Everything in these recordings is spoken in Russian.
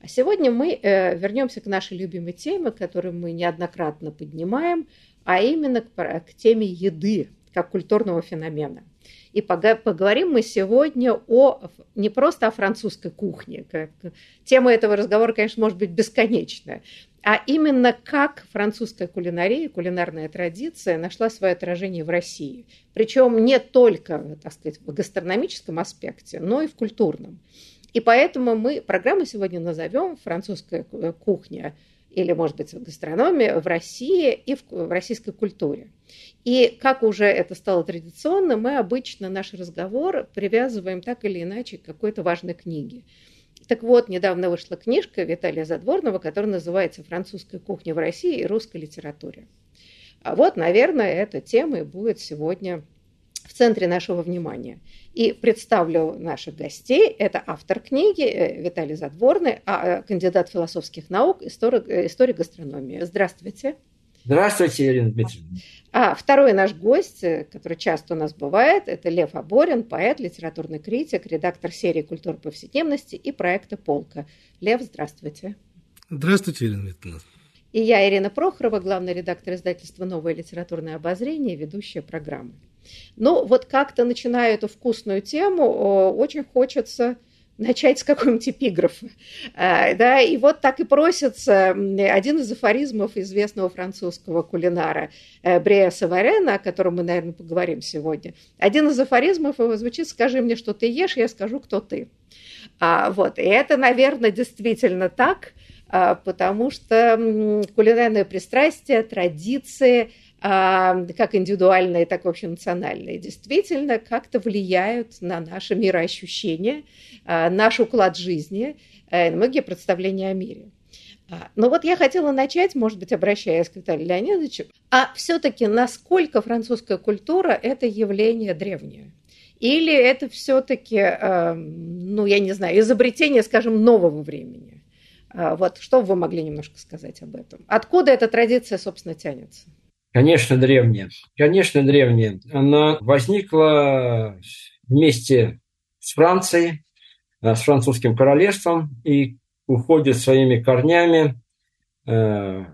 А сегодня мы э, вернемся к нашей любимой теме, которую мы неоднократно поднимаем, а именно к, к теме еды как культурного феномена. И поговорим мы сегодня о, не просто о французской кухне. Тема этого разговора, конечно, может быть бесконечная, а именно как французская кулинария, кулинарная традиция нашла свое отражение в России. Причем не только, так сказать, в гастрономическом аспекте, но и в культурном. И поэтому мы программу сегодня назовем «Французская кухня» или, может быть, гастрономия в России и в, в российской культуре. И как уже это стало традиционно, мы обычно наш разговор привязываем так или иначе к какой-то важной книге. Так вот, недавно вышла книжка Виталия Задворного, которая называется «Французская кухня в России и русской литературе». А вот, наверное, эта тема и будет сегодня в центре нашего внимания. И представлю наших гостей. Это автор книги э, Виталий Задворный, а, э, кандидат философских наук, историк, э, историк гастрономии. Здравствуйте. Здравствуйте, Ирина Дмитриевна. А второй наш гость, который часто у нас бывает, это Лев Аборин, поэт, литературный критик, редактор серии «Культура повседневности» и проекта «Полка». Лев, здравствуйте. Здравствуйте, Ирина Дмитриевна. И я, Ирина Прохорова, главный редактор издательства «Новое литературное обозрение», ведущая программы. Ну, вот как-то начиная эту вкусную тему, очень хочется начать с какого-нибудь эпиграфа. А, да, и вот так и просится один из афоризмов известного французского кулинара э, Брея Саварена, о котором мы, наверное, поговорим сегодня. Один из афоризмов его звучит «Скажи мне, что ты ешь, я скажу, кто ты». А, вот, и это, наверное, действительно так, а, потому что кулинарное пристрастие, традиции – как индивидуальные, так и общенациональные, действительно как-то влияют на наше мироощущение, а, наш уклад жизни, э, многие представления о мире. А, но вот я хотела начать, может быть, обращаясь к Виталию Леонидовичу, а все-таки насколько французская культура – это явление древнее? Или это все-таки, ну, я не знаю, изобретение, скажем, нового времени? Вот что вы могли немножко сказать об этом? Откуда эта традиция, собственно, тянется? Конечно, древняя. Конечно, древняя. Она возникла вместе с Францией, э, с французским королевством и уходит своими корнями э,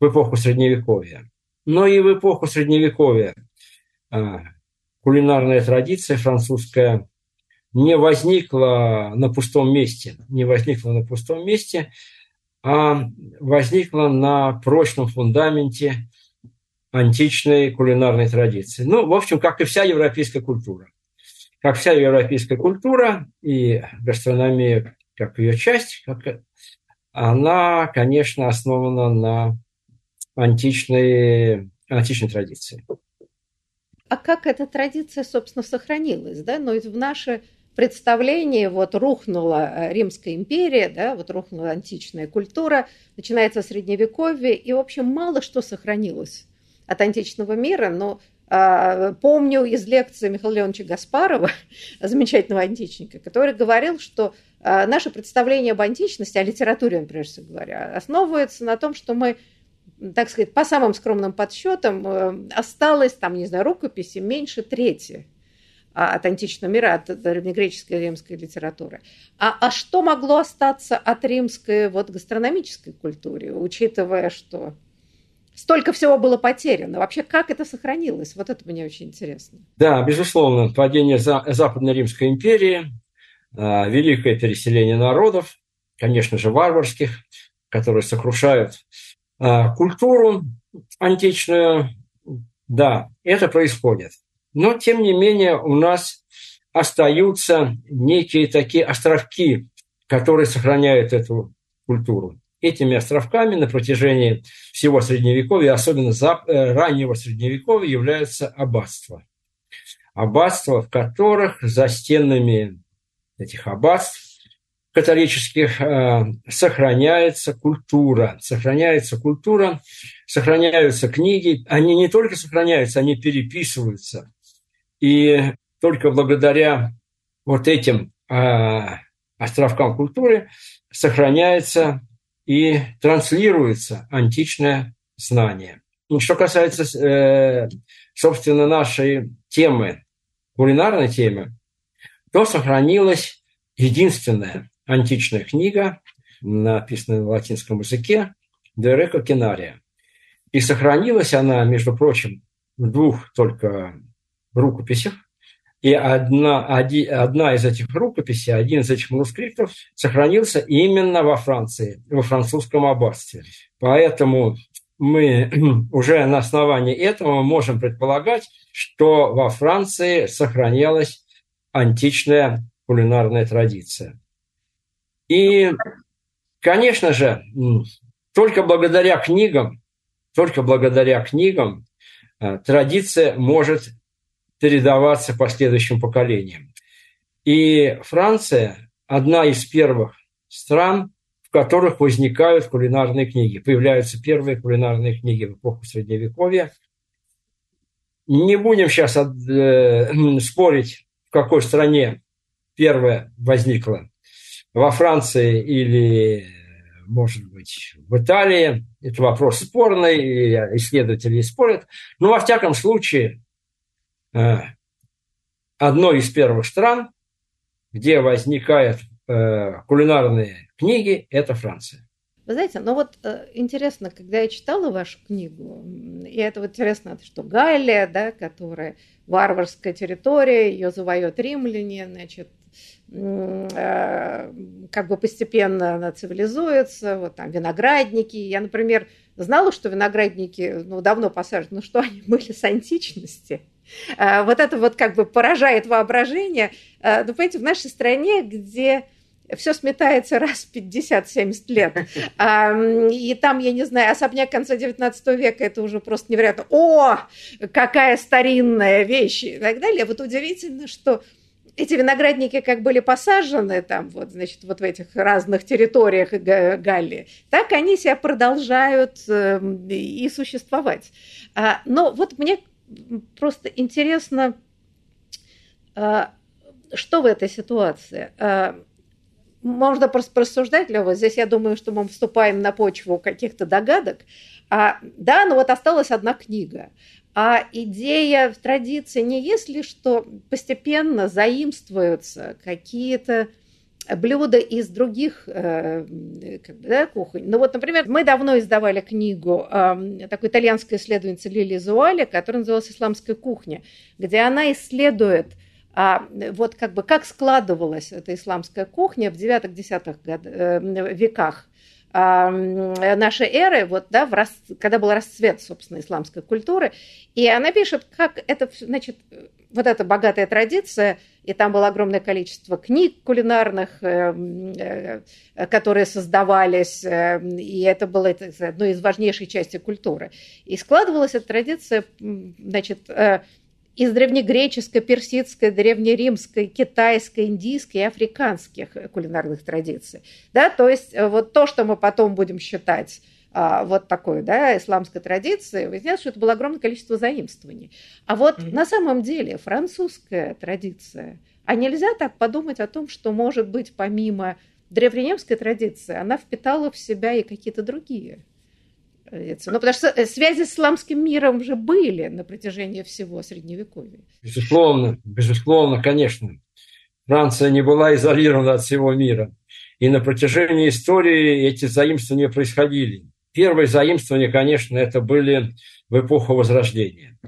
в эпоху Средневековья. Но и в эпоху Средневековья э, кулинарная традиция французская не возникла на пустом месте, не возникла на пустом месте, а возникла на прочном фундаменте античной кулинарной традиции. Ну, в общем, как и вся европейская культура. Как вся европейская культура и гастрономия, как ее часть, как, она, конечно, основана на античной, античной традиции. А как эта традиция, собственно, сохранилась? Да? Но ведь в наше представление вот рухнула э, Римская империя, да, вот рухнула античная культура, начинается Средневековье, и, в общем, мало что сохранилось от античного мира, но а, помню из лекции Михаила Леоновича Гаспарова, замечательного античника, который говорил, что а, наше представление об античности, о литературе, прежде всего говоря, основывается на том, что мы так сказать, по самым скромным подсчетам, э, осталось, там, не знаю, рукописи меньше трети от античного мира, от древнегреческой и римской литературы. А, а что могло остаться от римской вот, гастрономической культуры, учитывая, что столько всего было потеряно. Вообще, как это сохранилось? Вот это мне очень интересно. Да, безусловно, падение Западной Римской империи, а, великое переселение народов, конечно же, варварских, которые сокрушают а, культуру античную, да, это происходит. Но, тем не менее, у нас остаются некие такие островки, которые сохраняют эту культуру. Этими островками на протяжении всего Средневековья, особенно э, раннего Средневековья, являются аббатства. Аббатства, в которых за стенами этих аббатств католических э, сохраняется культура, сохраняется культура, сохраняются книги. Они не только сохраняются, они переписываются. И только благодаря вот этим э, островкам культуры сохраняется и транслируется античное знание. Что касается, э, собственно, нашей темы, кулинарной темы, то сохранилась единственная античная книга, написанная на латинском языке, Дерека Кинария. И сохранилась она, между прочим, в двух только рукописях. И одна, оди, одна из этих рукописей, один из этих манускриптов сохранился именно во Франции, во французском аббатстве. Поэтому мы уже на основании этого можем предполагать, что во Франции сохранялась античная кулинарная традиция. И, конечно же, только благодаря книгам, только благодаря книгам э, традиция может передаваться последующим поколениям. И Франция – одна из первых стран, в которых возникают кулинарные книги. Появляются первые кулинарные книги в эпоху Средневековья. Не будем сейчас э, спорить, в какой стране первая возникла во Франции или, может быть, в Италии. Это вопрос спорный, исследователи спорят. Но, во всяком случае, одной из первых стран, где возникают э, кулинарные книги, это Франция. Вы знаете, ну вот э, интересно, когда я читала вашу книгу, и это вот интересно, что Галлия, да, которая варварская территория, ее завоет римляне, значит, Э, как бы постепенно она цивилизуется, вот там виноградники. Я, например, знала, что виноградники ну, давно посажены, но что они были с античности. Э, вот это вот как бы поражает воображение. Э, ну, понимаете, в нашей стране, где все сметается раз в 50-70 лет. И там, я не знаю, особняк конца 19 века, это уже просто невероятно. О, какая старинная вещь и так далее. Вот удивительно, что эти виноградники как были посажены там вот, значит, вот в этих разных территориях Галлии, так они себя продолжают эм, и существовать. А, но вот мне просто интересно, а, что в этой ситуации? А, можно просто рассуждать, Лёва, здесь я думаю, что мы вступаем на почву каких-то догадок. А, да, но вот осталась одна книга. А идея в традиции не есть ли, что постепенно заимствуются какие-то блюда из других э, как бы, да, кухонь. Ну вот, например, мы давно издавали книгу э, такой итальянской исследовательницы Лили Зуали, которая называлась «Исламская кухня», где она исследует а, вот как бы как складывалась эта исламская кухня в 9-10 э, веках нашей эры, вот, да, в рас... когда был расцвет, собственно, исламской культуры. И она пишет, как это, значит, вот эта богатая традиция, и там было огромное количество книг кулинарных, э, э, которые создавались, э, и это было одной из важнейших частей культуры. И складывалась эта традиция, значит, из древнегреческой, персидской, древнеримской, китайской, индийской и африканских кулинарных традиций. Да, то есть э, вот то, что мы потом будем считать а, вот такой, да, исламской традиции, выясняется, что это было огромное количество заимствований. А вот mm-hmm. на самом деле французская традиция, а нельзя так подумать о том, что, может быть, помимо древнеримской традиции, она впитала в себя и какие-то другие ну, потому что э, связи с исламским миром уже были на протяжении всего Средневековья. Безусловно, безусловно, конечно. Франция не была изолирована от всего мира. И на протяжении истории эти заимствования происходили. Первые заимствования, конечно, это были в эпоху Возрождения.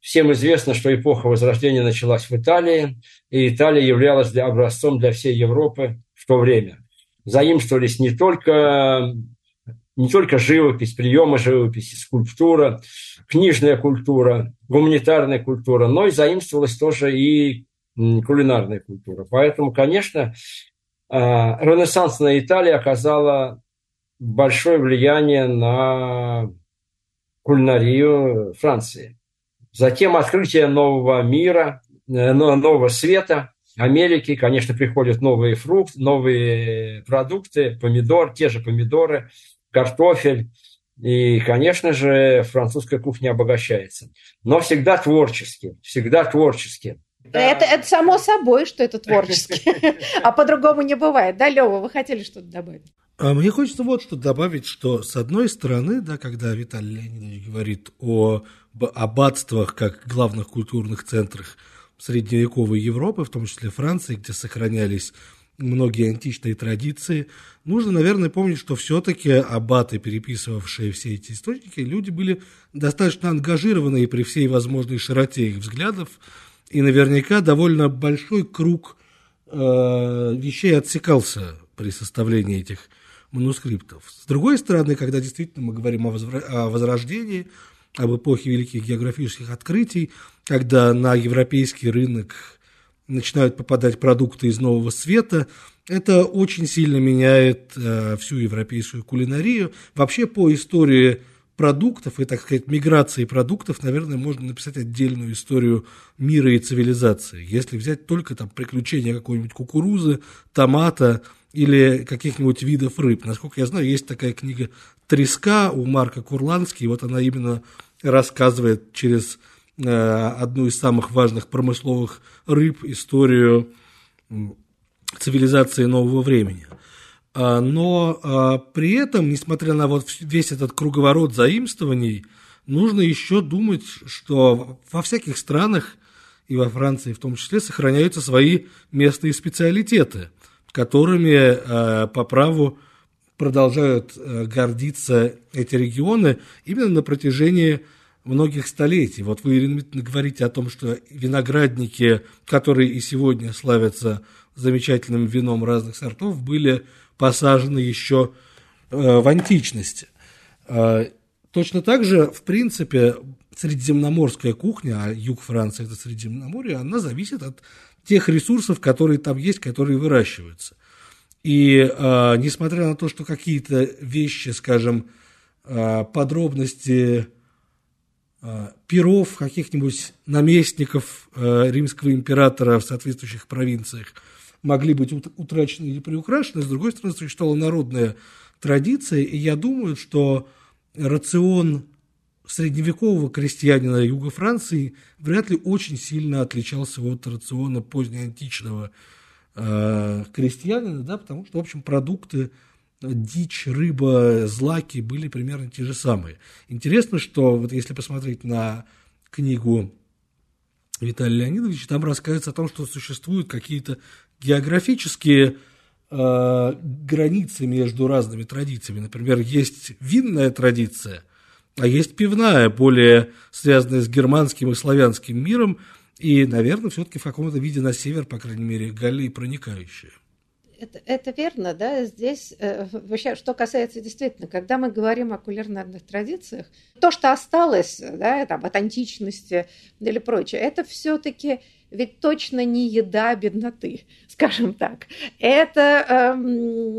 Всем известно, что эпоха Возрождения началась в Италии, и Италия являлась для, образцом для всей Европы в то время. заимствовались не только, не только живопись, приемы живописи, скульптура, книжная культура, гуманитарная культура, но и заимствовалась тоже и кулинарная культура. Поэтому, конечно, а, ренессансная Италия оказала большое влияние на кулинарию Франции. Затем открытие нового мира, э, нового света, Америки, конечно, приходят новые фрукты, новые продукты, помидор, те же помидоры, картофель. И, конечно же, французская кухня обогащается. Но всегда творчески, всегда творчески. Да. Это, это само собой, что это творчески. А по-другому не бывает. Да, Лева, вы хотели что-то добавить? А мне хочется вот что добавить, что с одной стороны, да, когда Виталий Леонидович говорит о аббатствах как главных культурных центрах средневековой Европы, в том числе Франции, где сохранялись многие античные традиции, нужно, наверное, помнить, что все-таки аббаты, переписывавшие все эти источники, люди были достаточно ангажированные при всей возможной широте их взглядов, и наверняка довольно большой круг э, вещей отсекался при составлении этих манускриптов. С другой стороны, когда действительно мы говорим о, возра- о возрождении, об эпохе великих географических открытий, когда на европейский рынок начинают попадать продукты из нового света, это очень сильно меняет э, всю европейскую кулинарию. Вообще по истории продуктов и, так сказать, миграции продуктов, наверное, можно написать отдельную историю мира и цивилизации. Если взять только там приключения какой-нибудь кукурузы, томата или каких-нибудь видов рыб. Насколько я знаю, есть такая книга «Треска» у Марка Курлански, и вот она именно рассказывает через одну из самых важных промысловых рыб историю цивилизации нового времени. А, но а, при этом, несмотря на вот весь этот круговорот заимствований, нужно еще думать, что во всяких странах, и во Франции в том числе, сохраняются свои местные специалитеты, которыми а, по праву продолжают гордиться эти регионы именно на протяжении многих столетий. Вот вы говорите о том, что виноградники, которые и сегодня славятся замечательным вином разных сортов, были посажены еще э, в античности. Э, точно так же, в принципе, средиземноморская кухня, а юг Франции – это Средиземноморье, она зависит от тех ресурсов, которые там есть, которые выращиваются. И э, несмотря на то, что какие-то вещи, скажем, подробности перов каких-нибудь наместников э, римского императора в соответствующих провинциях – могли быть утрачены или приукрашены, с другой стороны, существовала народная традиция, и я думаю, что рацион средневекового крестьянина юга Франции вряд ли очень сильно отличался от рациона позднеантичного э, крестьянина, да, потому что, в общем, продукты дичь, рыба, злаки были примерно те же самые. Интересно, что вот если посмотреть на книгу Виталия Леонидовича, там рассказывается о том, что существуют какие-то географические э, границы между разными традициями. Например, есть винная традиция, а есть пивная, более связанная с германским и славянским миром, и, наверное, все-таки в каком-то виде на север, по крайней мере, Галлии проникающая. Это, это верно, да, здесь, э, вообще, что касается действительно, когда мы говорим о кулинарных традициях, то, что осталось, да, там, от античности или прочее, это все-таки ведь точно не еда бедноты, скажем так. Это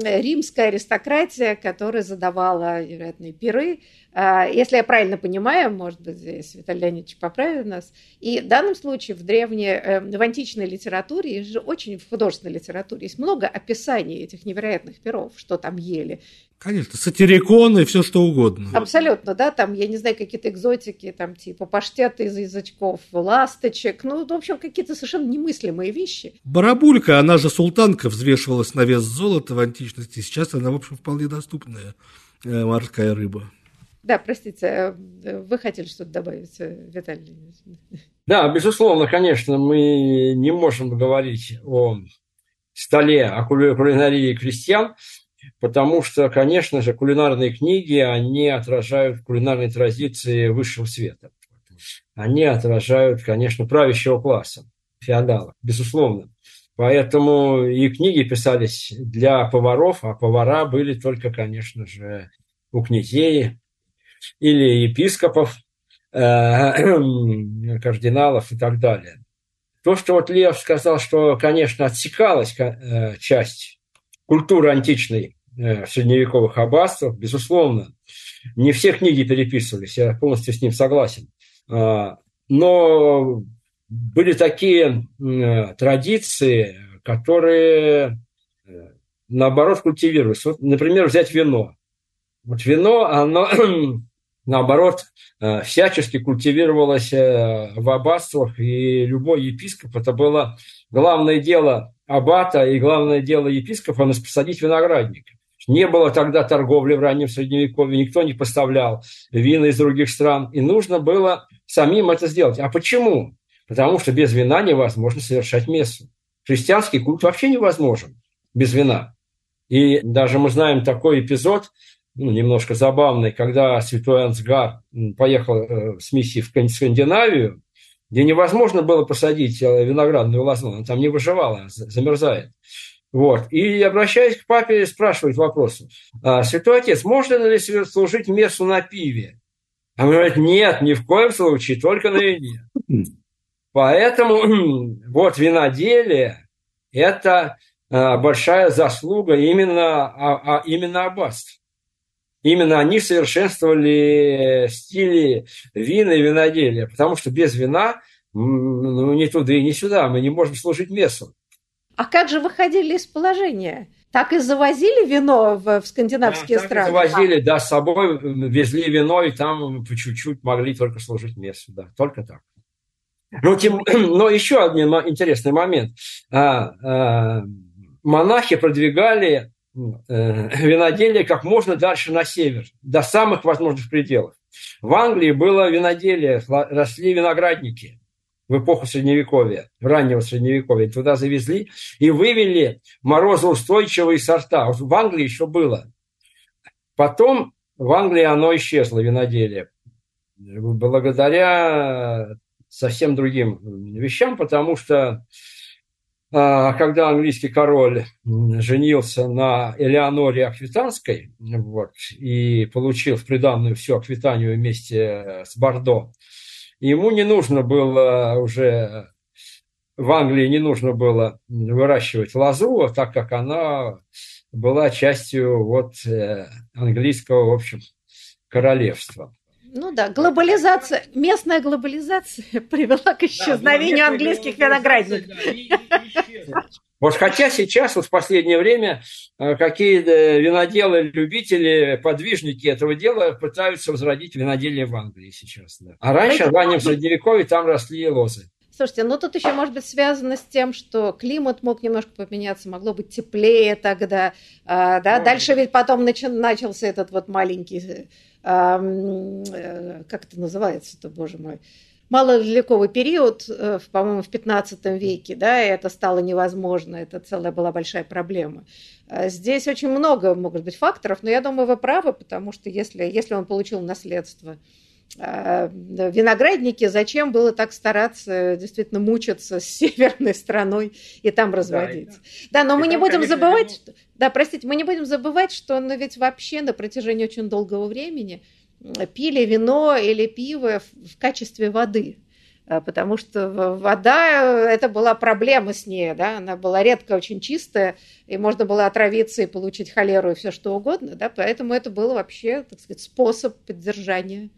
э, римская аристократия, которая задавала, вероятно, пиры. Э, если я правильно понимаю, может быть, здесь Виталий Леонидович поправит нас. И в данном случае в древней, э, в античной литературе, и же очень в художественной литературе, есть много описаний этих невероятных пиров, что там ели. Конечно, сатириконы, все что угодно. Абсолютно, да, там, я не знаю, какие-то экзотики, там, типа паштеты из язычков, ласточек, ну, в общем, какие-то совершенно немыслимые вещи. Барабулька, она же султанка, взвешивалась на вес золота в античности, сейчас она, в общем, вполне доступная э, морская рыба. Да, простите, э, вы хотели что-то добавить, э, Виталий? Да, безусловно, конечно, мы не можем говорить о столе, о кулинарии крестьян, потому что, конечно же, кулинарные книги, они отражают кулинарные традиции высшего света. Они отражают, конечно, правящего класса, феодала, безусловно. Поэтому и книги писались для поваров, а повара были только, конечно же, у князей или епископов, э, кардиналов и так далее. То, что вот Лев сказал, что, конечно, отсекалась э, часть культуры античной э, средневековых аббатствах, безусловно, не все книги переписывались, я полностью с ним согласен. А, но были такие традиции, которые, наоборот, культивировались. Вот, например, взять вино. Вот вино, оно наоборот, э, всячески культивировалось э, в аббатствах, и любой епископ, это было главное дело аббата и главное дело епископа – посадить виноградник. Не было тогда торговли в раннем Средневековье, никто не поставлял вина из других стран, и нужно было самим это сделать. А почему? Потому что без вина невозможно совершать мессу. Христианский культ вообще невозможен без вина. И даже мы знаем такой эпизод – ну, немножко забавный, когда святой Ансгар поехал э, с миссией в Скандинавию, где невозможно было посадить э, виноградную лозу, она там не выживала, замерзает. Вот. И, обращаясь к папе, спрашивает вопрос. «А, Святой Отец, можно ли служить мессу на пиве? А он говорит, нет, ни в коем случае, только на вине. Поэтому вот виноделие – это э, большая заслуга именно, а, а именно аббатств. Именно они совершенствовали стили вина и виноделия, потому что без вина ну, ни туда и ни сюда, мы не можем служить мессу. А как же выходили из положения? Так и завозили вино в, в скандинавские да, страны? Так и завозили, да, с собой везли вино, и там по чуть-чуть могли только служить мессу, да, только так. Ну, тем, но еще один интересный момент. А, а, монахи продвигали виноделие как можно дальше на север, до самых возможных пределов. В Англии было виноделие, росли виноградники в эпоху Средневековья, раннего Средневековья. Туда завезли и вывели морозоустойчивые сорта. В Англии еще было. Потом в Англии оно исчезло, виноделие, благодаря совсем другим вещам, потому что когда английский король женился на Элеоноре Аквитанской вот, и получил в приданную всю Аквитанию вместе с Бордо, ему не нужно было уже в Англии не нужно было выращивать лозу, так как она была частью вот э, английского, в общем, королевства. Ну да, глобализация, местная глобализация привела к исчезновению да, английских виноградников. Вот хотя сейчас, вот в последнее время, э, какие-то виноделы, любители, подвижники этого дела пытаются возродить виноделие в Англии сейчас. Да. А раньше, в раннем Средневековье, там росли лозы. Слушайте, ну тут еще может быть связано с тем, что климат мог немножко поменяться, могло быть теплее тогда, а, да, Ой. дальше ведь потом начи- начался этот вот маленький, а, как это называется-то, боже мой, малоледниковый период, э, по-моему, в 15 веке, да, и это стало невозможно, это целая была большая проблема. А здесь очень много, может быть, факторов, но я думаю, вы правы, потому что если, если он получил наследство, виноградники, зачем было так стараться действительно мучиться с северной страной и там разводить. Да, да. да но и мы не будем конечно, забывать, что, да, простите, мы не будем забывать, что ну, ведь вообще на протяжении очень долгого времени пили вино или пиво в качестве воды а, потому что вода, это была проблема с ней, да, она была редко очень чистая, и можно было отравиться и получить холеру и все что угодно, да, поэтому это был вообще, так сказать, способ поддержания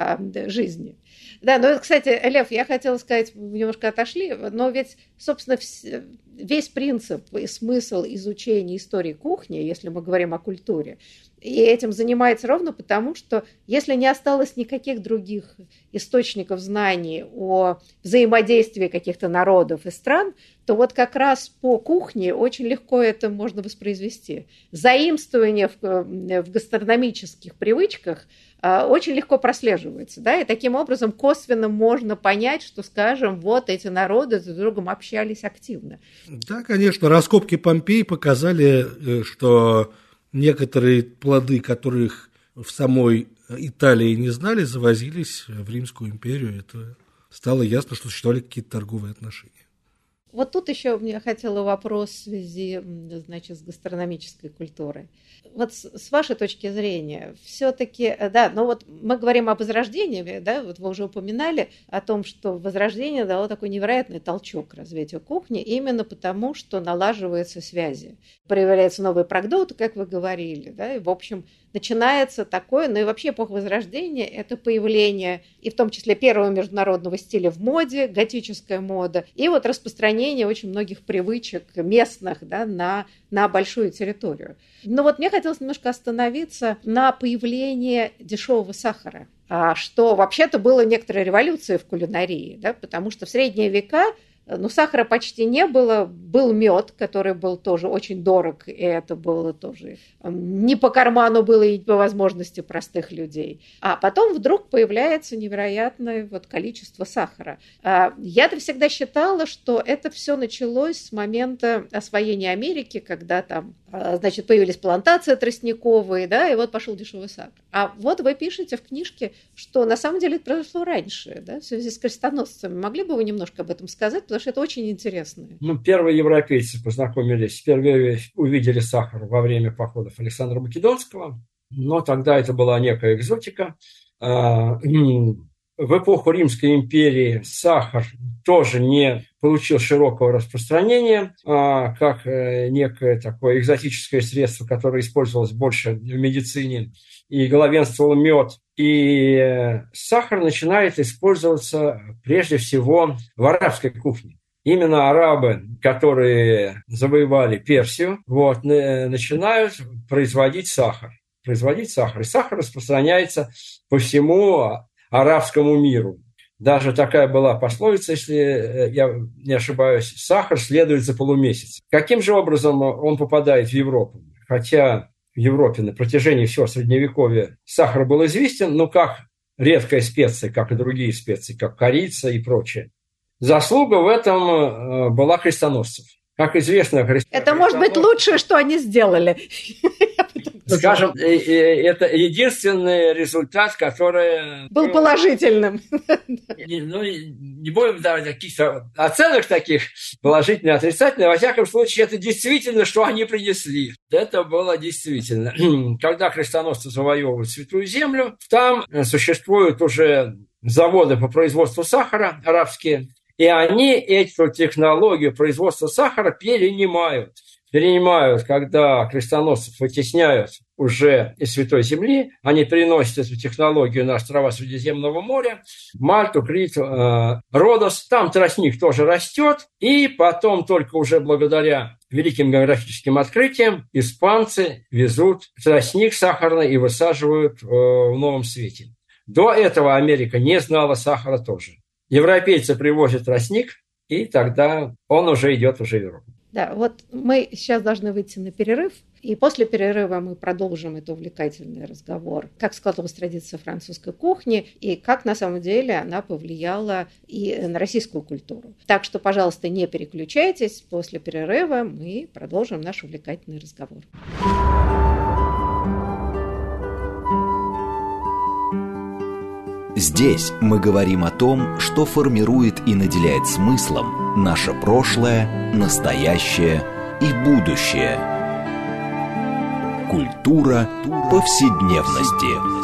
а, жизни. Да, ну, кстати, Лев, я хотела сказать, немножко отошли, но ведь, собственно, весь принцип и смысл изучения истории кухни, если мы говорим о культуре, и этим занимается ровно потому, что если не осталось никаких других источников знаний о взаимодействии каких-то народов и стран, то вот как раз по кухне очень легко это можно воспроизвести. Заимствование в, в гастрономических привычках а, очень легко прослеживается, да, и таким образом косвенно можно понять, что, скажем, вот эти народы друг с другом общались активно. Да, конечно, раскопки Помпеи показали, э, что некоторые плоды, которых в самой Италии не знали, завозились в Римскую империю. Это стало ясно, что существовали какие-то торговые отношения. Вот тут еще мне хотела вопрос в связи, значит, с гастрономической культурой. Вот с, с вашей точки зрения, все-таки, э, да, ну вот мы говорим об возрождении, да, вот вы уже упоминали о том, что возрождение дало такой невероятный толчок развитию кухни, именно потому, что налаживаются связи, проявляются новые продукты, как вы говорили, да, и, в общем, начинается такое, ну и вообще эпоха Возрождения – это появление и в том числе первого международного стиля в моде, готическая мода, и вот распространение очень многих привычек местных да, на, на большую территорию. Но вот мне хотелось немножко остановиться на появлении дешевого сахара, а что вообще-то было некоторой революцией в кулинарии, да, потому что в средние века ну, сахара почти не было. Был мед, который был тоже очень дорог, и это было тоже не по карману было и по возможности простых людей. А потом вдруг появляется невероятное вот количество сахара. А я-то всегда считала, что это все началось с момента освоения Америки, когда там, а, значит, появились плантации тростниковые, да, и вот пошел дешевый сахар. А вот вы пишете в книжке, что на самом деле это произошло раньше, да, в связи с крестоносцами. Могли бы вы немножко об этом сказать? Потому что это очень интересно. Ну, первые европейцы познакомились, впервые увидели сахар во время походов Александра Македонского, но тогда это была некая экзотика. В эпоху Римской империи сахар тоже не получил широкого распространения, а, как э, некое такое экзотическое средство, которое использовалось больше в медицине, и главенствовал мед. И э, сахар начинает использоваться прежде всего в арабской кухне именно арабы, которые завоевали Персию, вот, начинают производить сахар. Производить сахар. И сахар распространяется по всему арабскому миру. Даже такая была пословица, если э, я не ошибаюсь, сахар следует за полумесяц. Каким же образом он попадает в Европу? Хотя в Европе на протяжении всего Средневековья сахар был известен, но как редкая специя, как и другие специи, как корица и прочее. Заслуга в этом э, была крестоносцев. Как известно, христиан... Это может быть лучшее, что они сделали. Скажем, э, э, это единственный результат, который... Был положительным. Ну, не будем давать каких-то оценок таких, положительных, отрицательных. Во всяком случае, это действительно, что они принесли. Это было действительно. Когда крестоносцы завоевывают Святую Землю, там существуют уже заводы по производству сахара арабские, и они эту технологию производства сахара перенимают. Перенимают, когда крестоносцев вытесняют уже из Святой Земли, они переносят эту технологию на острова Средиземного моря, Мальту, Крит, э, Родос. Там тростник тоже растет, и потом только уже благодаря великим географическим открытиям испанцы везут тростник сахарный и высаживают э, в Новом Свете. До этого Америка не знала сахара тоже. Европейцы привозят тростник, и тогда он уже идет уже в Европу. Да, вот мы сейчас должны выйти на перерыв, и после перерыва мы продолжим этот увлекательный разговор, как складывалась традиция французской кухни и как на самом деле она повлияла и на российскую культуру. Так что, пожалуйста, не переключайтесь, после перерыва мы продолжим наш увлекательный разговор. Здесь мы говорим о том, что формирует и наделяет смыслом наше прошлое, настоящее и будущее. Культура повседневности.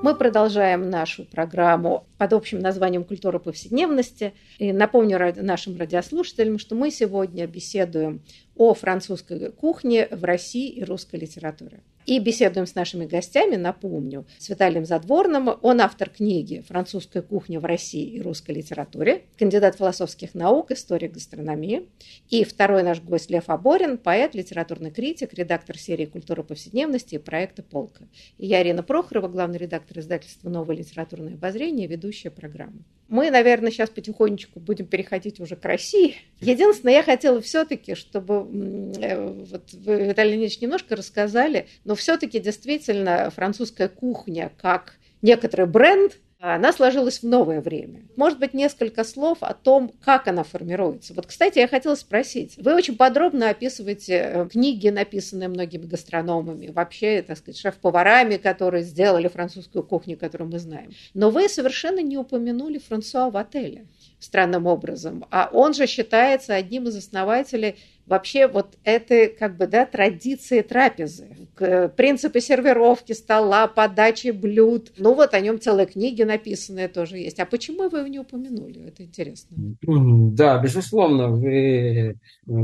Мы продолжаем нашу программу под общим названием «Культура повседневности». И напомню нашим радиослушателям, что мы сегодня беседуем о французской кухне в России и русской литературе. И беседуем с нашими гостями, напомню, с Виталием Задворным. Он автор книги «Французская кухня в России и русской литературе», кандидат философских наук, историк гастрономии. И второй наш гость Лев Аборин, поэт, литературный критик, редактор серии «Культура повседневности» и проекта «Полка». И я, Ирина Прохорова, главный редактор издательства «Новое литературное обозрение», ведущая программы. Мы, наверное, сейчас потихонечку будем переходить уже к России. Единственное, я хотела все-таки, чтобы э, вот вы, Виталий Леонидович, немножко рассказали, но все-таки действительно французская кухня как некоторый бренд, она сложилась в новое время. Может быть, несколько слов о том, как она формируется. Вот, кстати, я хотела спросить. Вы очень подробно описываете э, книги, написанные многими гастрономами, вообще, так сказать, шеф-поварами, которые сделали французскую кухню, которую мы знаем. Но вы совершенно не упомянули Франсуа в отеле странным образом. А он же считается одним из основателей вообще вот этой как бы, да, традиции трапезы, принципы сервировки стола, подачи блюд. Ну вот о нем целые книги написанные тоже есть. А почему вы его не упомянули? Это интересно. Да, безусловно, вы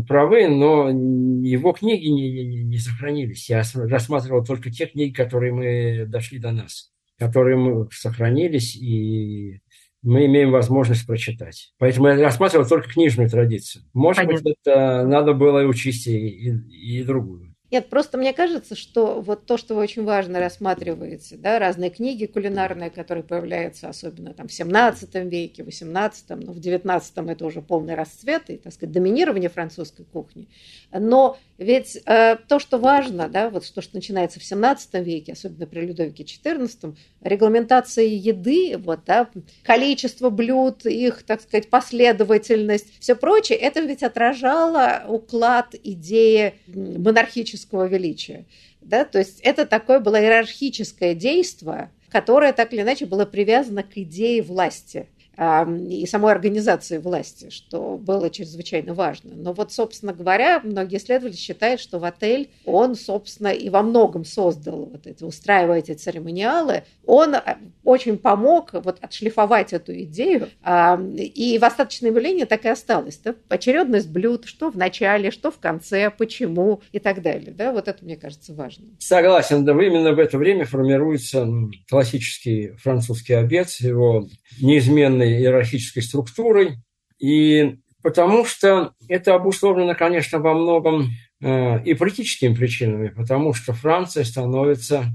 правы, но его книги не, не, не сохранились. Я рассматривал только те книги, которые мы дошли до нас, которые мы сохранились и мы имеем возможность прочитать. Поэтому я рассматривал только книжную традицию. Может Понятно. быть, это надо было учесть и, и, и другую. Нет, просто мне кажется, что вот то, что вы очень важно рассматриваете, да, разные книги кулинарные, которые появляются особенно там в 17 веке, 18, но в 19 это уже полный расцвет и, так сказать, доминирование французской кухни. Но ведь э, то, что важно, да, вот то, что начинается в 17 веке, особенно при Людовике XIV, регламентация еды, вот, да, количество блюд, их, так сказать, последовательность, все прочее, это ведь отражало уклад идеи монархического политического величия. Да? То есть это такое было иерархическое действие, которое так или иначе было привязано к идее власти и самой организации власти, что было чрезвычайно важно. Но вот, собственно говоря, многие исследователи считают, что в отель он, собственно, и во многом создал вот эти, устраивая эти церемониалы, он э, очень помог вот отшлифовать эту идею, и в остаточном явлении так и осталось. Да? Очередность блюд, что в начале, что в конце, почему и так далее. Да? Вот это, мне кажется, важно. Согласен, да, именно в это время формируется классический французский обед, его неизменный определенной иерархической структурой, и потому что это обусловлено, конечно, во многом э, и политическими причинами, потому что Франция становится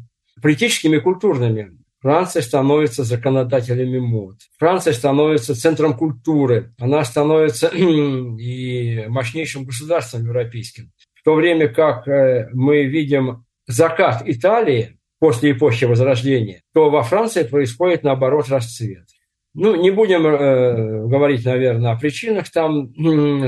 политическими и культурными. Франция становится законодателями мод. Франция становится центром культуры. Она становится и мощнейшим государством европейским. В то время как э, мы видим закат Италии после эпохи Возрождения, то во Франции происходит, наоборот, расцвет. Ну, не будем э, говорить, наверное, о причинах там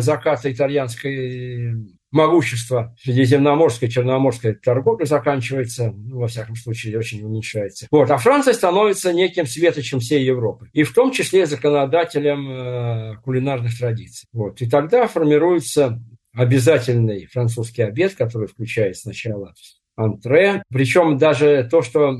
заката итальянской могущества средиземноморской, черноморской торговли заканчивается, ну, во всяком случае, очень уменьшается. Вот. А Франция становится неким светочем всей Европы, и в том числе законодателем э, кулинарных традиций. Вот. И тогда формируется обязательный французский обед, который включает сначала антре. Причем даже то, что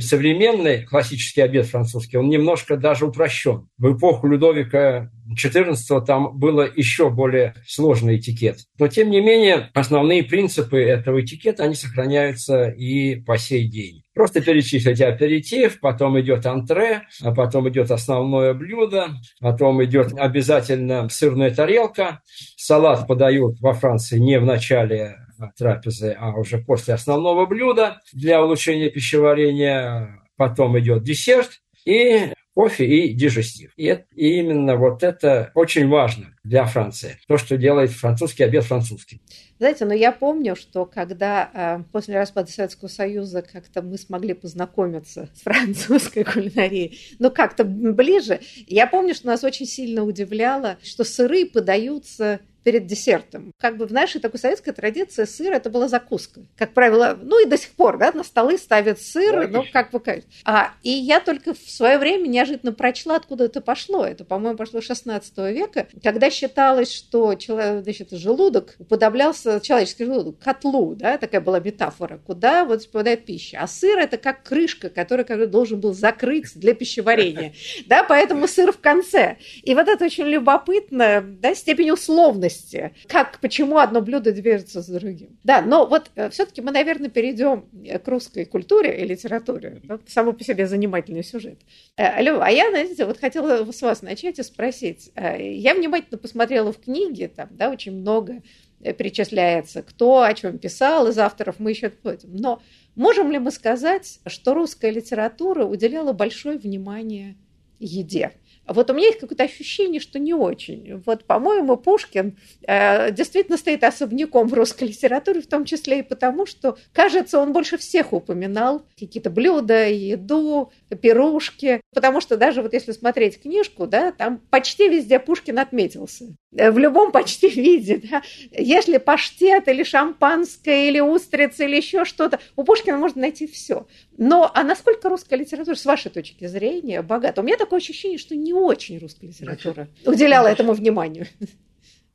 современный классический обед французский, он немножко даже упрощен. В эпоху Людовика XIV там было еще более сложный этикет. Но, тем не менее, основные принципы этого этикета, они сохраняются и по сей день. Просто перечислите аперитив, потом идет антре, а потом идет основное блюдо, потом идет обязательно сырная тарелка. Салат подают во Франции не в начале трапезы, а уже после основного блюда для улучшения пищеварения. Потом идет десерт и кофе и дежестив. И, это, и именно вот это очень важно для Франции. То, что делает французский обед французский. Знаете, но я помню, что когда э, после распада Советского Союза как-то мы смогли познакомиться с французской кулинарией, ну как-то ближе, я помню, что нас очень сильно удивляло, что сыры подаются перед десертом. Как бы в нашей такой советской традиции сыр это была закуска. Как правило, ну и до сих пор, да, на столы ставят сыр, ну как бы как. А, и я только в свое время неожиданно прочла, откуда это пошло. Это, по-моему, пошло с 16 века, когда считалось, что человек, значит, желудок уподоблялся, человеческий желудок, котлу, да, такая была метафора, куда вот попадает пища. А сыр это как крышка, который, который должен был закрыть для пищеварения. Да, поэтому сыр в конце. И вот это очень любопытно, да, степень условности сложности, как, почему одно блюдо движется за другим. Да, но вот э, все-таки мы, наверное, перейдем э, к русской культуре и литературе. Это само по себе занимательный сюжет. Э, Лёва, а я, знаете, вот хотела с вас начать и спросить. Я внимательно посмотрела в книге, там, да, очень много перечисляется, кто о чем писал из авторов, мы еще отплатим. Но можем ли мы сказать, что русская литература уделяла большое внимание еде? Вот у меня есть какое-то ощущение, что не очень. Вот, по-моему, Пушкин э, действительно стоит особняком в русской литературе, в том числе и потому, что, кажется, он больше всех упоминал какие-то блюда, еду, пирушки. Потому что даже вот если смотреть книжку, да, там почти везде Пушкин отметился. Э, в любом почти виде. Да. Если паштет или шампанское, или устрицы, или еще что-то, у Пушкина можно найти все. Но а насколько русская литература, с вашей точки зрения, богата? У меня такое ощущение, что не очень русская литература уделяла этому вниманию.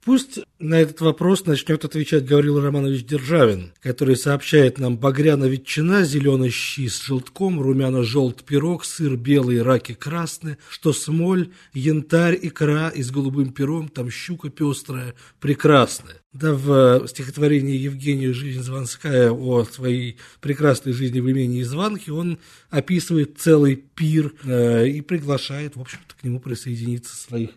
Пусть на этот вопрос начнет отвечать Гаврил Романович Державин, который сообщает нам багряна ветчина, зеленый щи с желтком, румяно-желт пирог, сыр белый, раки красные, что смоль, янтарь, икра и с голубым пером, там щука пестрая, прекрасная. Да, в стихотворении Евгения «Жизнь Звонская» о своей прекрасной жизни в имени Званки он описывает целый пир э, и приглашает, в общем-то, к нему присоединиться своих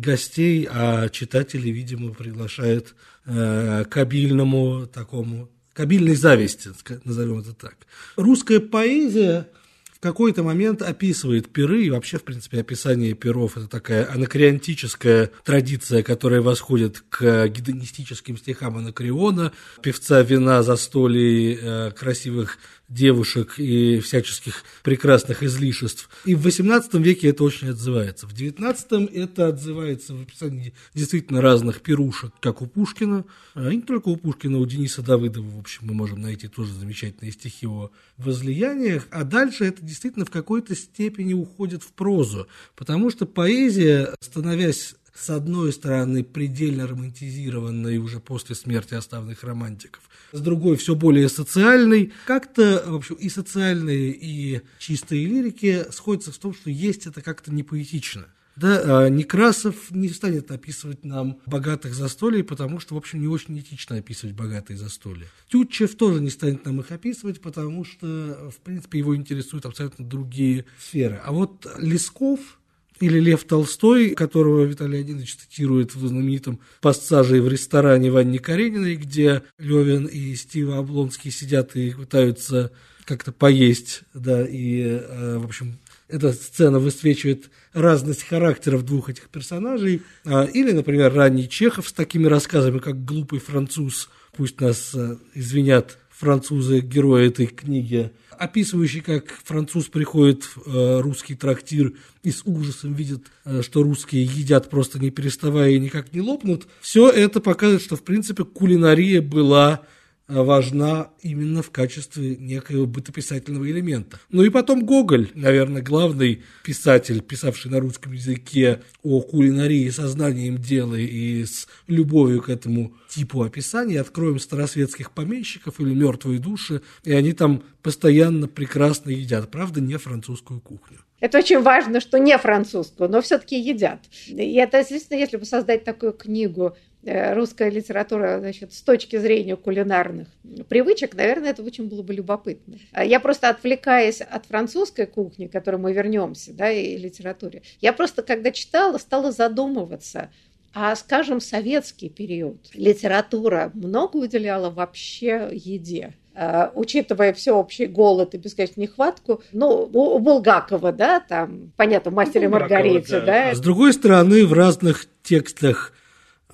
гостей, а читатели, видимо, приглашают э, к обильному такому, к обильной зависти, назовем это так. Русская поэзия в какой-то момент описывает пиры, и вообще, в принципе, описание пиров – это такая анакреонтическая традиция, которая восходит к гедонистическим стихам Анакреона, певца вина, застолий, э, красивых девушек и всяческих прекрасных излишеств. И в XVIII веке это очень отзывается. В XIX это отзывается в описании действительно разных пирушек, как у Пушкина, а не только у Пушкина, у Дениса Давыдова, в общем, мы можем найти тоже замечательные стихи о возлияниях, а дальше это действительно в какой-то степени уходит в прозу, потому что поэзия, становясь с одной стороны, предельно романтизированной уже после смерти оставленных романтиков, с другой, все более социальной. Как-то, в общем, и социальные, и чистые лирики сходятся в том, что есть это как-то не поэтично. Да, а Некрасов не станет описывать нам богатых застолий, потому что, в общем, не очень этично описывать богатые застолья. Тютчев тоже не станет нам их описывать, потому что, в принципе, его интересуют абсолютно другие сферы. А вот Лесков, или Лев Толстой, которого Виталий Леонидович цитирует в знаменитом пассаже в ресторане Ванни Карениной, где Левин и Стива Облонский сидят и пытаются как-то поесть, да, и, э, в общем, эта сцена высвечивает разность характеров двух этих персонажей. А, или, например, ранний Чехов с такими рассказами, как «Глупый француз», пусть нас э, извинят французы, герои этой книги, описывающий, как француз приходит в э, русский трактир и с ужасом видит, э, что русские едят просто не переставая и никак не лопнут, все это показывает, что, в принципе, кулинария была важна именно в качестве некоего бытописательного элемента. Ну и потом Гоголь, наверное, главный писатель, писавший на русском языке о кулинарии сознанием дела и с любовью к этому типу описания. Откроем старосветских помещиков или мертвые души, и они там постоянно прекрасно едят, правда, не французскую кухню. Это очень важно, что не французскую, но все-таки едят. И это, естественно, если бы создать такую книгу русская литература значит, с точки зрения кулинарных привычек, наверное, это очень было бы любопытно. А я просто отвлекаясь от французской кухни, к которой мы вернемся, да, и литературе, я просто, когда читала, стала задумываться, а, скажем, советский период литература много уделяла вообще еде? Uh, учитывая всеобщий голод и бесконечную нехватку, ну, у Булгакова, да, там, понятно, «Мастер и Маргарита», да. да. А с другой стороны, в разных текстах а,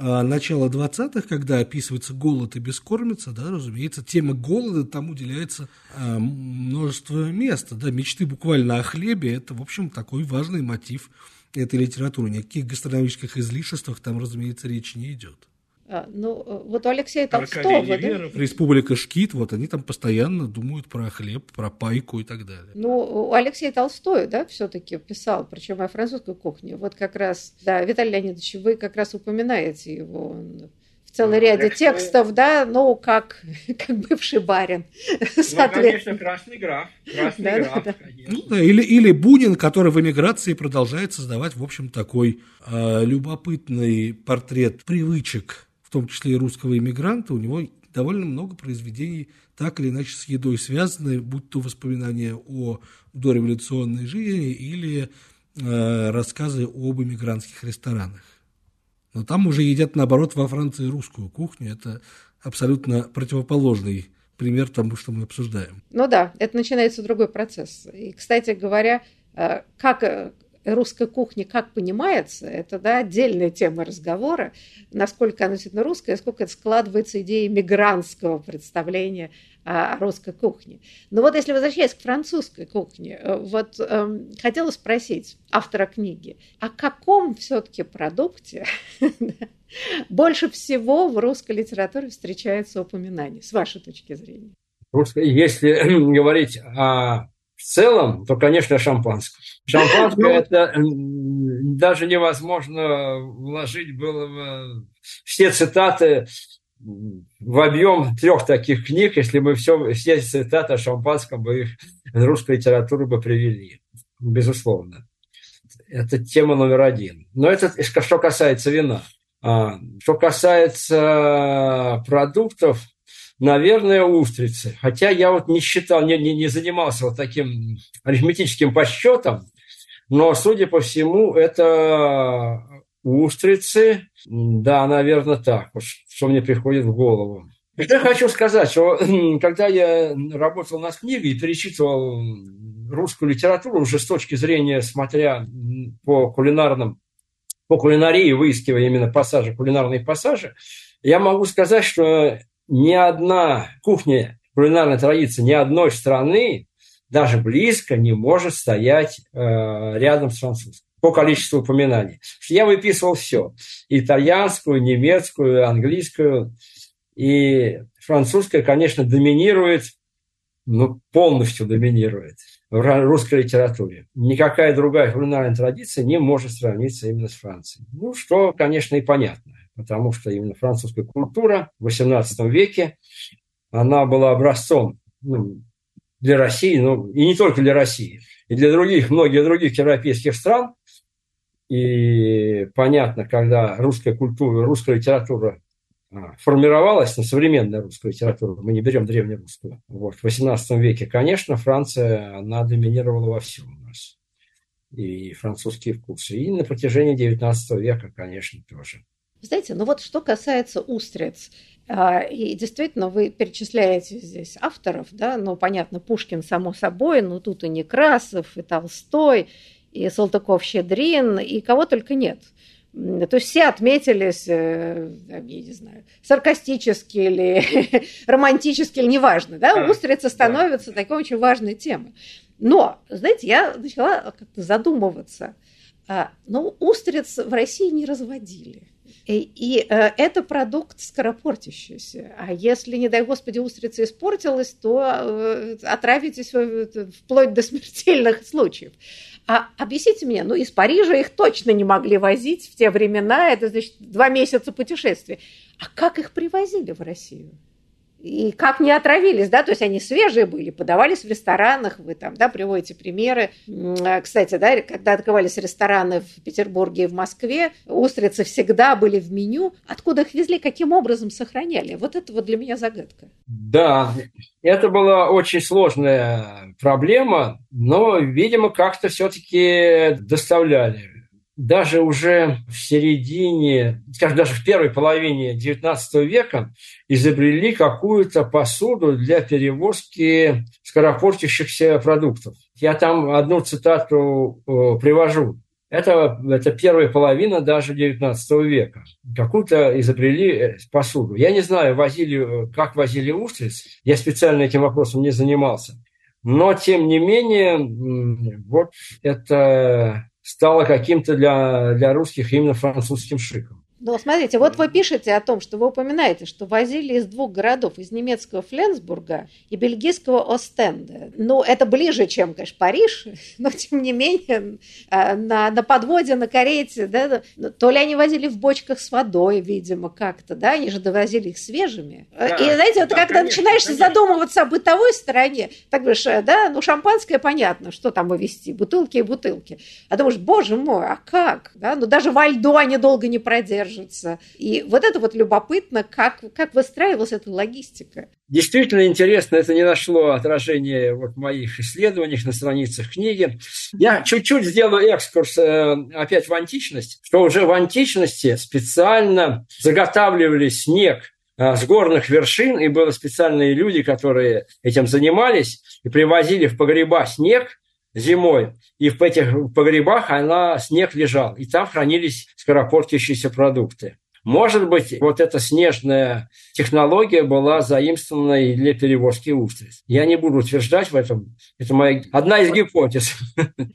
начала 20-х, когда описывается голод и бескормица, да, разумеется, тема голода там уделяется а, множество места. Да, мечты буквально о хлебе – это, в общем, такой важный мотив этой литературы. Никаких гастрономических излишествах там, разумеется, речи не идет. А, ну, э, вот у Алексея Толстого, да? Республика Шкит, вот они там постоянно думают про хлеб, про пайку и так далее. Ну, у Алексея Толстой, да, все-таки писал, причем о французской кухне. Вот как раз, да, Виталий Леонидович, вы как раз упоминаете его в целом ну, ряде текстов, да, ну, как, как бывший барин. Ну, конечно, красный граф. Красный да, граф, да, конечно. Ну, да, или, или Бунин, который в эмиграции продолжает создавать, в общем, такой э, любопытный портрет привычек в том числе и русского иммигранта, у него довольно много произведений так или иначе с едой связаны, будь то воспоминания о дореволюционной жизни или э, рассказы об иммигрантских ресторанах. Но там уже едят, наоборот, во Франции русскую кухню. Это абсолютно противоположный пример тому, что мы обсуждаем. Ну да, это начинается другой процесс. И, кстати говоря, э, как э, русской кухни как понимается, это да, отдельная тема разговора, насколько она действительно русская, сколько это складывается идеей мигрантского представления о русской кухне. Но вот если возвращаясь к французской кухне, э, вот э, хотела спросить автора книги, о каком все-таки продукте больше всего в русской литературе встречается упоминание, с вашей точки зрения? Если говорить о в целом, то, конечно, шампанское. Шампанское ну, это даже невозможно вложить было бы все цитаты в объем трех таких книг, если бы все, все цитаты о шампанском бы их в русскую литературу бы привели. Безусловно. Это тема номер один. Но это что касается вина. А, что касается продуктов, наверное, устрицы. Хотя я вот не считал, не, не, не занимался вот таким арифметическим подсчетом, но, судя по всему, это устрицы. Да, наверное, так, что мне приходит в голову. Я хочу сказать, что когда я работал над книгой и перечитывал русскую литературу уже с точки зрения, смотря по кулинарным, по кулинарии, выискивая именно пассажи, кулинарные пассажи, я могу сказать, что ни одна кухня кулинарной традиции ни одной страны даже близко не может стоять э, рядом с французской по количеству упоминаний. Я выписывал все. Итальянскую, немецкую, английскую. И французская, конечно, доминирует, ну, полностью доминирует в русской литературе. Никакая другая кулинарная традиция не может сравниться именно с Францией. Ну, что, конечно, и понятно потому что именно французская культура в XVIII веке, она была образцом ну, для России, ну и не только для России, и для других, многих других европейских стран. И понятно, когда русская культура, русская литература а, формировалась, на ну, современная русская литература, мы не берем древнерусскую, вот, в XVIII веке, конечно, Франция, она доминировала во всем у нас. И французские вкусы. И на протяжении XIX века, конечно, тоже. Знаете, ну вот что касается устриц, а, и действительно, вы перечисляете здесь авторов, да, ну, понятно, Пушкин, само собой, но тут и Некрасов, и Толстой, и Салтыков-Щедрин, и кого только нет. То есть все отметились, э, я не знаю, саркастически или романтически, или неважно, да, устрица становится такой очень важной темой. Но, знаете, я начала как-то задумываться, а, ну, устриц в России не разводили. И, и э, это продукт скоропортящийся. А если, не дай господи, устрица испортилась, то э, отравитесь вплоть до смертельных случаев. А объясните мне, ну из Парижа их точно не могли возить в те времена, это значит два месяца путешествия. А как их привозили в Россию? И как не отравились, да, то есть они свежие были, подавались в ресторанах, вы там, да, приводите примеры. А, кстати, да, когда открывались рестораны в Петербурге и в Москве, устрицы всегда были в меню. Откуда их везли, каким образом сохраняли? Вот это вот для меня загадка. Да, это была очень сложная проблема, но, видимо, как-то все-таки доставляли даже уже в середине, скажем, даже в первой половине XIX века изобрели какую-то посуду для перевозки скоропортящихся продуктов. Я там одну цитату привожу. Это, это первая половина даже XIX века. Какую-то изобрели э, посуду. Я не знаю, возили, как возили устриц. Я специально этим вопросом не занимался. Но, тем не менее, вот это стало каким-то для, для русских именно французским шиком. Ну, смотрите, вот вы пишете о том, что вы упоминаете, что возили из двух городов, из немецкого Фленсбурга и бельгийского Остенда. Ну, это ближе, чем, конечно, Париж, но, тем не менее, а, на, на подводе, на карете, да, то ли они возили в бочках с водой, видимо, как-то, да, они же довозили их свежими. Да, и, знаете, вот да, когда конечно, начинаешь конечно. задумываться о бытовой стороне, так говоришь, да, ну, шампанское, понятно, что там вывести, бутылки и бутылки. А думаешь, боже мой, а как? Да? Ну, даже во льду они долго не продержат держится. И вот это вот любопытно, как, как выстраивалась эта логистика. Действительно интересно, это не нашло отражения вот в моих исследованиях на страницах книги. Я чуть-чуть сделаю экскурс э, опять в античность, что уже в античности специально заготавливали снег э, с горных вершин, и были специальные люди, которые этим занимались, и привозили в погреба снег, зимой, и в этих погребах она, снег лежал, и там хранились скоропортящиеся продукты. Может быть, вот эта снежная технология была заимствована и для перевозки устриц. Я не буду утверждать в этом. Это моя одна из гипотез.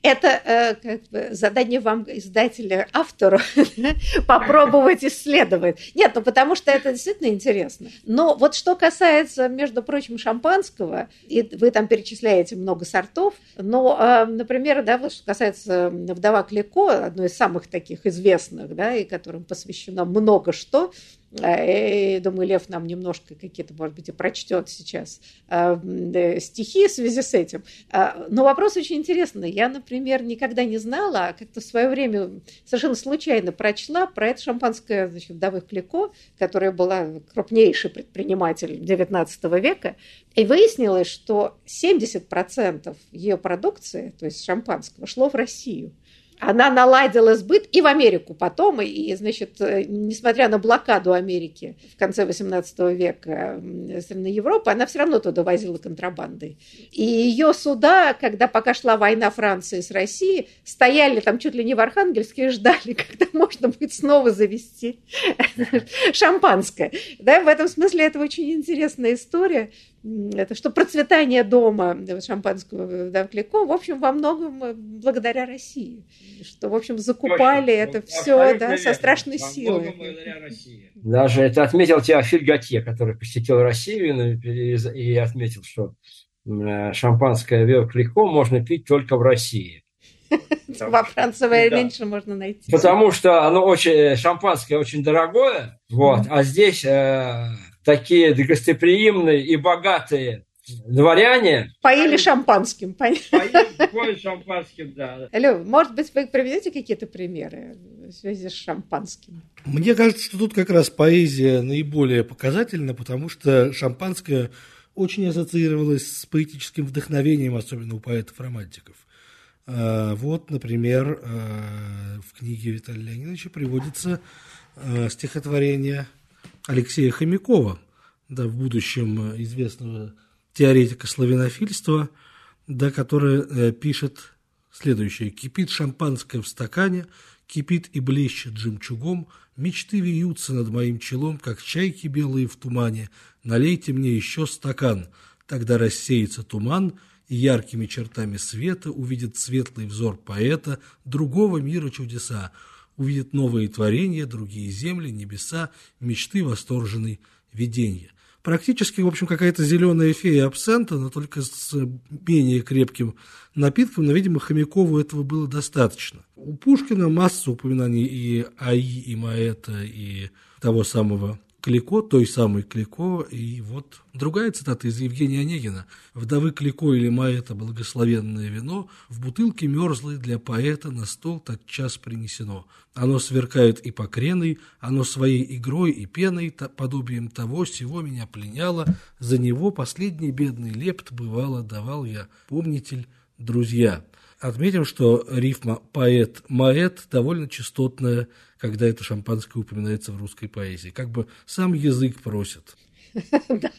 Это э, как бы задание вам, издателя, автору, попробовать исследовать. Нет, ну потому что это действительно интересно. Но вот что касается, между прочим, шампанского, и вы там перечисляете много сортов, но, э, например, да, вот что касается вдова Клико, одной из самых таких известных, да, и которым посвящено много много что. Э, и, думаю, Лев нам немножко какие-то, может быть, и прочтет сейчас э, стихи в связи с этим. А, но вопрос очень интересный. Я, например, никогда не знала, а как-то в свое время совершенно случайно прочла про это шампанское значит, вдовы Клико, которая была крупнейший предприниматель XIX века. И выяснилось, что 70% ее продукции, то есть шампанского, шло в Россию она наладила сбыт и в Америку потом, и, значит, э, несмотря на блокаду Америки в конце XVIII века страны Европы, она все равно туда возила контрабандой. И ее суда, когда пока шла война Франции с Россией, стояли там чуть ли не в Архангельске и ждали, когда можно будет снова завести шампанское. Да, в этом смысле это очень интересная история это что процветание дома шампанского Давклико, в общем, во многом э, благодаря России. Что, в общем, закупали Точно. это все да, со страшной силой. Даже это отметил Теофиль Готье, который посетил Россию и отметил, что э, шампанское Веоклико можно пить только в России. Во Франции меньше можно найти. Потому что оно очень, э, шампанское очень дорогое, вот, а здесь такие гостеприимные и богатые дворяне. Поили шампанским. Поили шампанским, да. Алло, может быть, вы приведете какие-то примеры в связи с шампанским? Мне кажется, что тут как раз поэзия наиболее показательна, потому что шампанское очень ассоциировалось с поэтическим вдохновением, особенно у поэтов-романтиков. А, вот, например, а, в книге Виталия Леонидовича приводится а, стихотворение Алексея Хомякова, да, в будущем известного теоретика славянофильства, да, который э, пишет следующее. «Кипит шампанское в стакане, кипит и блещет жемчугом, мечты вьются над моим челом, как чайки белые в тумане. Налейте мне еще стакан, тогда рассеется туман, и яркими чертами света увидит светлый взор поэта другого мира чудеса, увидит новые творения, другие земли, небеса, мечты восторженной видения. Практически, в общем, какая-то зеленая фея абсента, но только с менее крепким напитком, но, видимо, Хомякову этого было достаточно. У Пушкина масса упоминаний и АИ, и Маэта, и того самого Клико, той самой Клико, и вот другая цитата из Евгения Онегина. «Вдовы Клико или Маэта благословенное вино в бутылке мерзлой для поэта на стол так час принесено. Оно сверкает и покреной, оно своей игрой и пеной, подобием того, всего меня пленяло, за него последний бедный лепт бывало давал я, помнитель, друзья». Отметим, что рифма «поэт-маэт» довольно частотная, когда это шампанское упоминается в русской поэзии. Как бы сам язык просит. Да,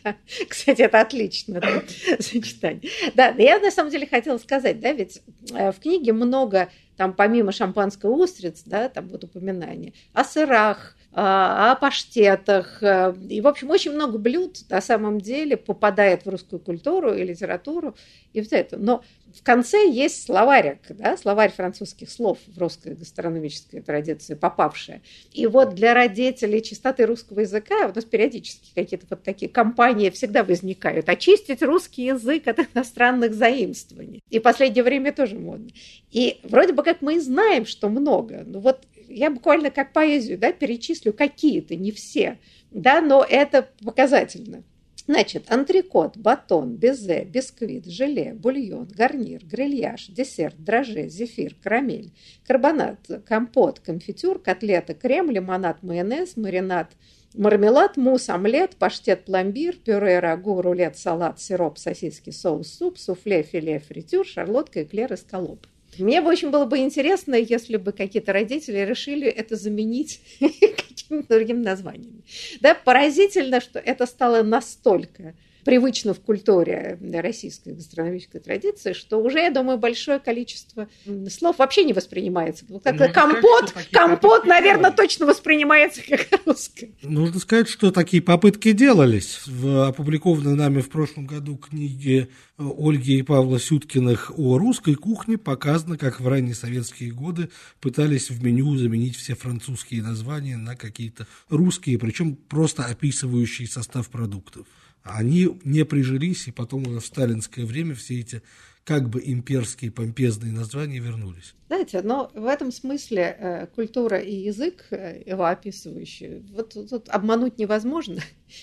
кстати, это отлично, сочетание. Да, я на самом деле хотела сказать, да, ведь э, в книге много, там помимо шампанского устриц, да, там вот упоминания о сырах, о паштетах. Э, и, в общем, очень много блюд на самом деле попадает в русскую культуру и литературу и вот это. Но в конце есть словарик, да, словарь французских слов в русской гастрономической традиции попавшая. И вот для родителей чистоты русского языка у нас периодически какие-то вот такие компании всегда возникают. Очистить русский язык от иностранных заимствований. И в последнее время тоже модно. И вроде бы как мы и знаем, что много. Но вот я буквально как поэзию да, перечислю какие-то, не все, да, но это показательно. Значит, антрикот, батон, безе, бисквит, желе, бульон, гарнир, грильяж, десерт, драже, зефир, карамель, карбонат, компот, конфитюр, котлета, крем, лимонад, майонез, маринад, мармелад, мусс, омлет, паштет, пломбир, пюре, рагу, рулет, салат, сироп, сосиски, соус, суп, суфле, филе, фритюр, шарлотка, эклер, эскалоп. Мне бы очень было бы интересно, если бы какие-то родители решили это заменить каким-то другим названием. Да, поразительно, что это стало настолько привычно в культуре российской гастрономической традиции, что уже, я думаю, большое количество слов вообще не воспринимается. Ну, как Нужно компот, сказать, компот, наверное, точно воспринимается как русское. Нужно сказать, что такие попытки делались. В опубликованной нами в прошлом году книге Ольги и Павла Сюткиных о русской кухне показано, как в ранние советские годы пытались в меню заменить все французские названия на какие-то русские, причем просто описывающие состав продуктов. Они не прижились, и потом в сталинское время все эти как бы имперские помпезные названия вернулись. Знаете, но в этом смысле э, культура и язык, э, его описывающие, вот тут обмануть невозможно.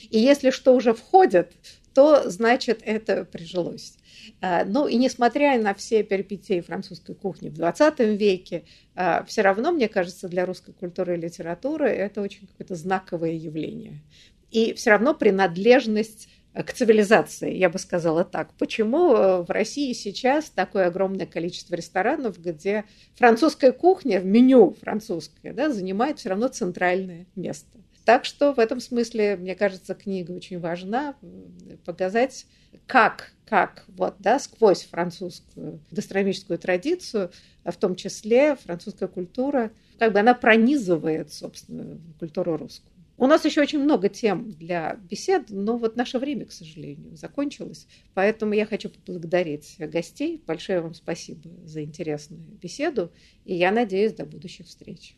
И если что уже входит, то значит это прижилось. Э, ну и несмотря на все перипетии французской кухни в 20 веке, э, все равно, мне кажется, для русской культуры и литературы это очень какое-то знаковое явление. И все равно принадлежность к цивилизации, я бы сказала так. Почему э, в России сейчас такое огромное количество ресторанов, где французская кухня, меню французское, да, занимает все равно центральное место? Так что в этом смысле, мне кажется, книга очень важна, показать, как, как вот, да, сквозь французскую гастрономическую традицию, а в том числе французская культура, как бы она пронизывает, собственно, культуру русскую. У нас еще очень много тем для бесед, но вот наше время, к сожалению, закончилось. Поэтому я хочу поблагодарить гостей. Большое вам спасибо за интересную беседу. И я надеюсь, до будущих встреч.